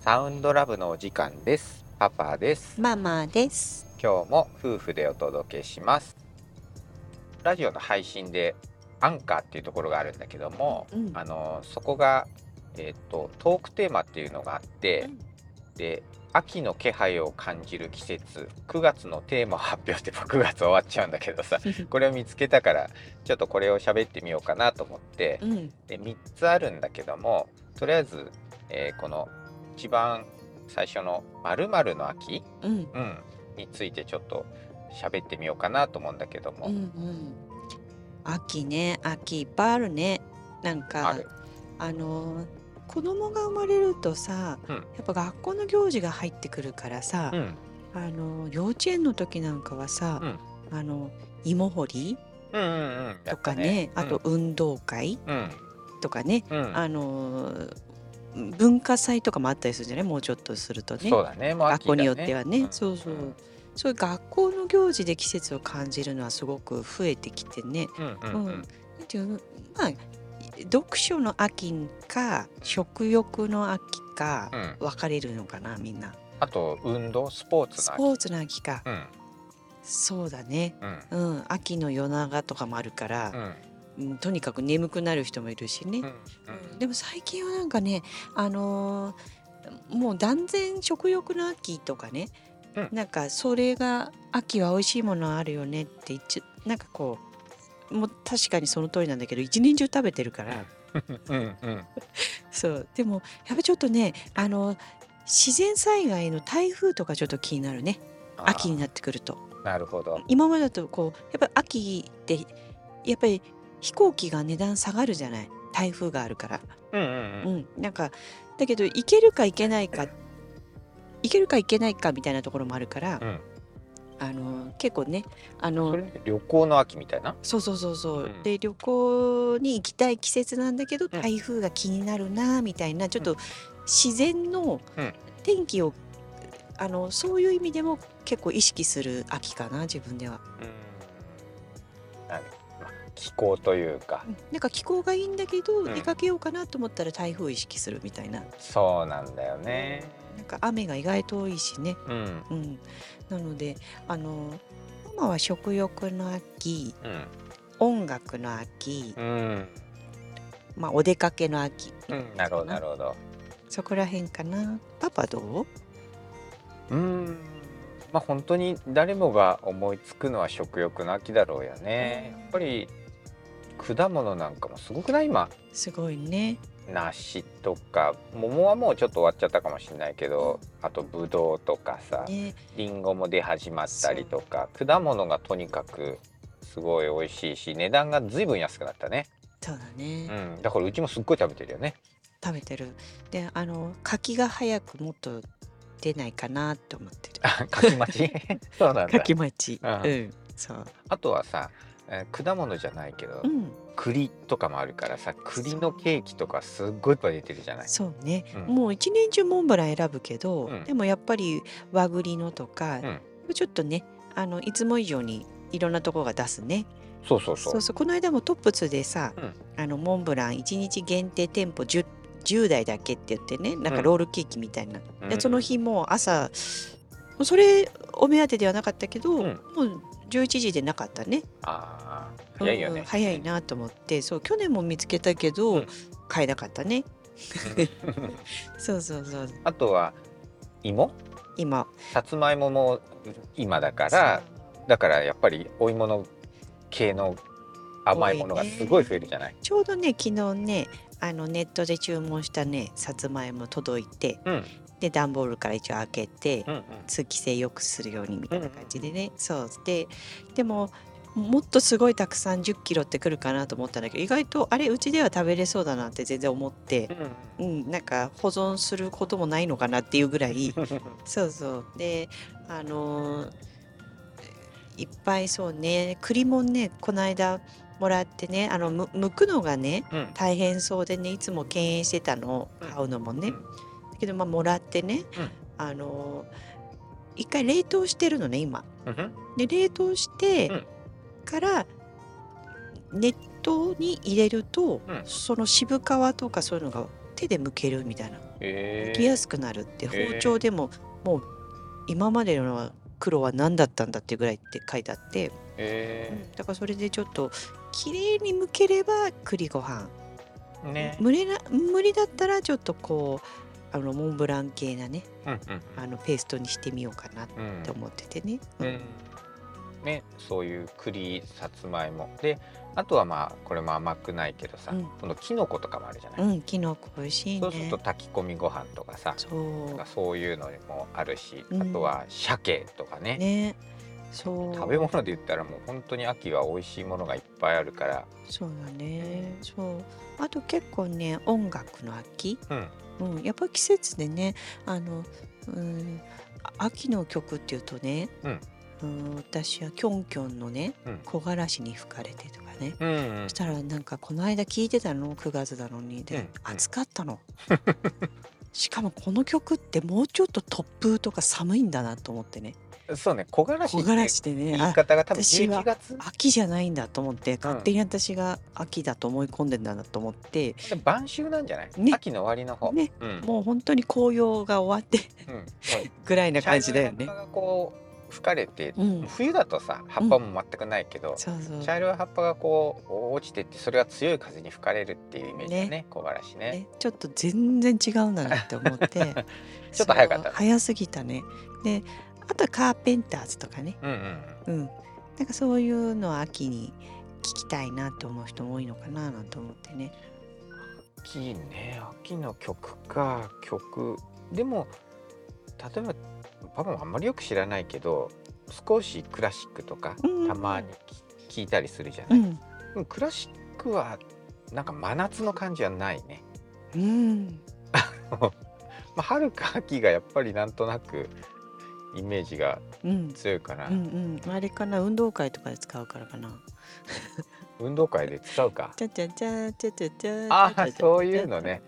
サウンドラブのお時間です。パパです。ママです。今日も夫婦でお届けします。ラジオの配信でアンカーっていうところがあるんだけども、うんあのそこがえっ、とトークテーマっていうのがあって、で秋の気配を感じる季節9月のテーマを発表しても9月終わっちゃうんだけどさこれを見つけたからちょっとこれを喋ってみようかなと思って、うん、で3つあるんだけどもとりあえず、えーこの一番最初の「まるの秋」うん、うん、についてちょっと喋ってみようかなと思うんだけども、うん、うん。秋ね、秋いっぱいあるね。なんあかる、あのー子供が生まれるとさ、うん。やっぱ学校の行事が入ってくるからさ、うん。あのー幼稚園の時なんかはさ、あの芋掘りうんうんうん。やとかね、あと運動会うん。とかね、うん、うん。あのー文化祭とかもあったりするじゃない？もうちょっとするとね。そうだね。もう学校によってはね、ん。そうそう、そういう学校の行事で季節を感じるのはすごく増えてきてね、うんうんうん。うん。なんていうの？まあ読書の秋か食欲の秋かうん。分かれるのかなみんな。あと運動スポーツの秋。スポーツの秋か。うん。そうだね。うん。うん。秋の夜長とかもあるからとにかく眠くなる人もいるしね、うんうん。でも最近はなんかねあのーもう断然食欲の秋とかね、うん。なんかそれが秋は美味しいものあるよねって一なんかこうもう確かにその通りなんだけど一年中食べてるから。うんうん。う んそう。でもやっぱちょっとねあの自然災害の台風とかちょっと気になるね。秋になってくると。なるほど。今までだとこうやっぱり秋ってやっぱり飛行機が値段下がるじゃない？台風があるから。うんうんううん。ん、なんかだけど行けるか行けないか行けるか行けないかみたいなところもあるから、うん。あの結構ねあそのれ旅行の秋みたいな？そうそうそうそう、うん。で旅行に行きたい季節なんだけどうん。台風が気になるなみたいなちょっと自然のうん。天気をあのそういう意味でも結構意識する秋かな自分では。うん気候というか。うん。なんか気候がいいんだけど、ん。出かけようかなと思ったら台風を意識するみたいな。そうなんだよね。なんか雨が意外と多いしね。うん。うん、なのであのママは食欲の秋うん。音楽の秋、うん。まあ、お出かけの秋うん。なるほどなるほど。そこら辺かな。パパどう？うん。まあ本当に誰もが思いつくのは食欲の秋だろうよね。やっぱり果物なんかもすごくない？今。すごいね。梨とか桃はもうちょっと終わっちゃったかもしれないけどあとぶどうとかさね。りんごも出始まったりとか果物がとにかくすごい美味しいし値段がずいぶん安くなったね、そうだね、うん、だからうちもすっごい食べてるよね。食べてる。であの柿が早くもっと出ないかなって思ってる。あ柿待ち？そうなんだ。柿待ち。うん。うん。そう。あとはさ、えー果物じゃないけど、うん。栗とかもあるからさ栗のケーキとかすっごいいっぱい出てるじゃない？そうね、うん。もう一年中モンブラン選ぶけど、うん。でもやっぱり和栗のとか、うん。ちょっとねあのいつも以上にいろんなとこが出すね。そうそうそう。そうそう。この間もトップ2でさ、うん。あのモンブラン1日限定店舗 10, 10台だけって言ってねなんかうん。ロールケーキみたいな、うん。でその日もう朝それお目当てではなかったけど、うん。もう11時でなかったね。早いよね。うん、早いなと思って。そう去年も見つけたけど、うん。買えなかったね。うん。そうそうそう。あとは芋？今さつまいもも今だからだからやっぱりお芋の系の甘いものがすごい増えるじゃない？ちょうどね昨日ねあのネットで注文したねさつまいも届いて。うんで段ボールから一応開けて、うんうん。通気性良くするようにみたいな感じでね、そう。ででももっとすごいたくさん1 0キロってくるかなと思ったんだけど意外とあれうちでは食べれそうだなって全然思って、うん、なんか保存することもないのかなっていうぐらい。そうそう。であのーいっぱいそうね栗もねこの間もらってねあのむ剥くのがねうん。大変そうでねいつも敬遠してたの。買うのもね、うん。だけどまあもらってね、うんあの一回冷凍してるのね今。うんで冷凍してうんから熱湯に入れると、うんその渋皮とかそういうのが手で剥けるみたいなへえ。剥きやすくなるって包丁でももう今までの黒は何だったんだっていうぐらいって書いてあって、へえ。だからそれでちょっと綺麗に剥ければ栗ご飯ね。無理な無理だったらちょっとこうあのモンブラン系なねうんうんあのペーストにしてみようかなっうんて思っててね。うん。ね、そういう栗さつまいもであとはまあこれも甘くないけどさ、うんこのきのことかもあるじゃない、うん、きのこ美味しいそうするねと。炊き込みご飯とかさそうそういうのもあるし、うんあとは鮭とかねね。そう。食べ物で言ったらもう本当に秋は美味しいものがいっぱいあるから。そうだね。そう。あと結構ね、音楽の秋。うん。うん、やっぱり季節でね、あの、うん、あ秋の曲っていうとね。うん。うん、私はキョンキョンのねうん「木枯らしに吹かれて」とかね、うんうん。そしたらなんかこの間聞いてたの？9月なのに。で、うんうん。暑かったの。しかもこの曲ってもうちょっと突風とか寒いんだなと思ってねそうね木枯らし木枯らしでね言いあ方が多分私は11月。秋じゃないんだと思って勝手に私が秋だと思い込んでんだなと思って、で晩秋なんじゃない、ね。秋の終わりの方、ね。うん。もう本当に紅葉が終わってうん。そ うぐらいな感じだよね。茶色い葉っ。ぱがこう吹かれて、うん。冬だとさ葉っぱも全くないけど、そうそう。茶色い葉っぱがこう落ちてってそれが強い風に吹かれるっていうイメージだねね。木枯らしね。ね、ちょっと全然違うんだなって思って。ちょっと早かった。そう早すぎたね。であとカーペンターズとかね。うんうんうん。なんかそういうのは秋に聞きたいなと思う人も多いのかななんて思ってね。秋ね。秋の曲か。曲。でも例えばパパもあんまりよく知らないけど少しクラシックとかうんたまに聞いたりするじゃない、うん。うんクラシックはなんか真夏の感じはないね。うん。まあ、春か秋がやっぱりなんとなくイメージがうん。強いかな、うんうん。あれかな運動会とかで使うからかな。運動会で使うか。ちゃちゃちゃちゃちゃちゃああそういうのね、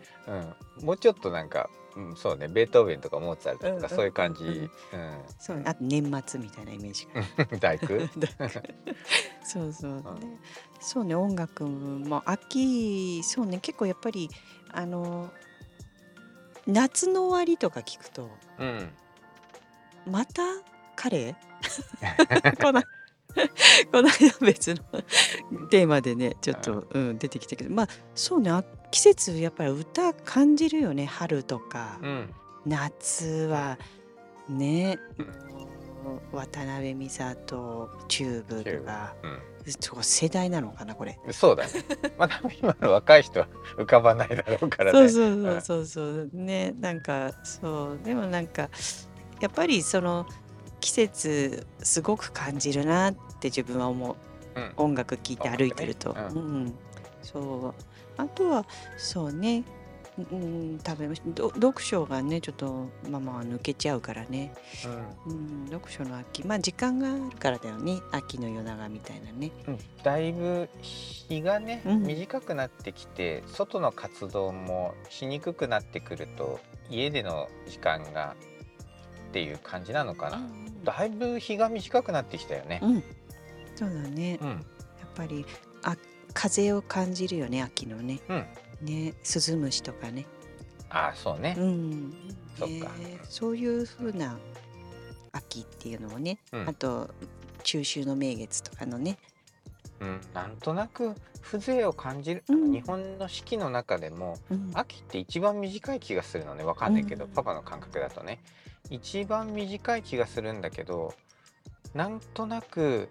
うん、もうちょっとなんか、うん、そうねベートーベンとかモーツァルトとうんうんかそういう感じ、ううんんそうねあと年末みたいなイメージが大工そうそう、ね、そうね音楽も秋そうね結構やっぱりあの夏の終わりとか聞くとうんまたカレーこのこの間別のテーマでねちょっと、うん、出てきたけど。まあそうねあ季節やっぱり歌感じるよね春とか、うん。夏はね、うん。渡辺美里チューブとか。世代なのかなこれ。そうだね。まだ今の若い人は浮かばないだろうからね。そうそうそうそうそう。ねなんかそう。でもなんかやっぱりその季節すごく感じるなって自分は思う。うん。音楽聴いて歩いてると、音楽ね。うん。そう。あとはそうね。うん、食べま読書がねちょっとママは抜けちゃうからね、うん、読書の秋。まあ時間があるからだよね。秋の夜長みたいなね。うん。だいぶ日がね、うん。短くなってきて外の活動もしにくくなってくると家での時間がっていう感じなのかな、だいぶ日が短くなってきたよね。うん、そうだね、うん、やっぱりあ風を感じるよね秋のね。うん、ねスズムシとかね。あそうね。う。ん。そっか。ねそういう風な秋っていうのをね、うん。あと中秋の名月とかのね。うん、なんとなく風情を感じる、うん。日本の四季の中でもうん。秋って一番短い気がするのね。わかんないけど、うん。パパの感覚だとね一番短い気がするんだけどなんとなく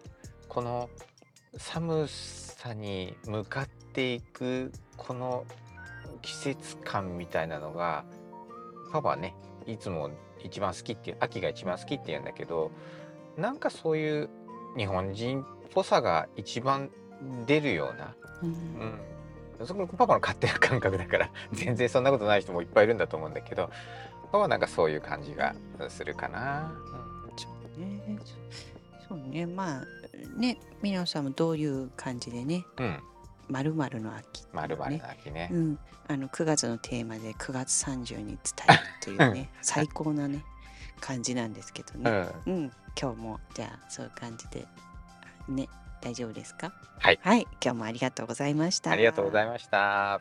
この寒さに向かっていくこの季節感みたいなのがパパはねいつも一番好きっていう秋が一番好きって言うんだけどなんかそういう日本人っぽさが一番出るようなうん。うん、そこパパの勝手な感覚だから 全然そんなことない人もいっぱいいるんだと思うんだけどパパはなんかそういう感じがするかな。そうねそうねまあね皆さんもどういう感じでねうん、うん、「まるの秋」まるまるねな秋ね。うん、あの9月のテーマで9月30に伝えるというね 最高なね感じなんですけどうね、ん、うん、今日もじゃあそういう感じでね大丈夫ですか？はい。はい。今日もありがとうございました。ありがとうございました。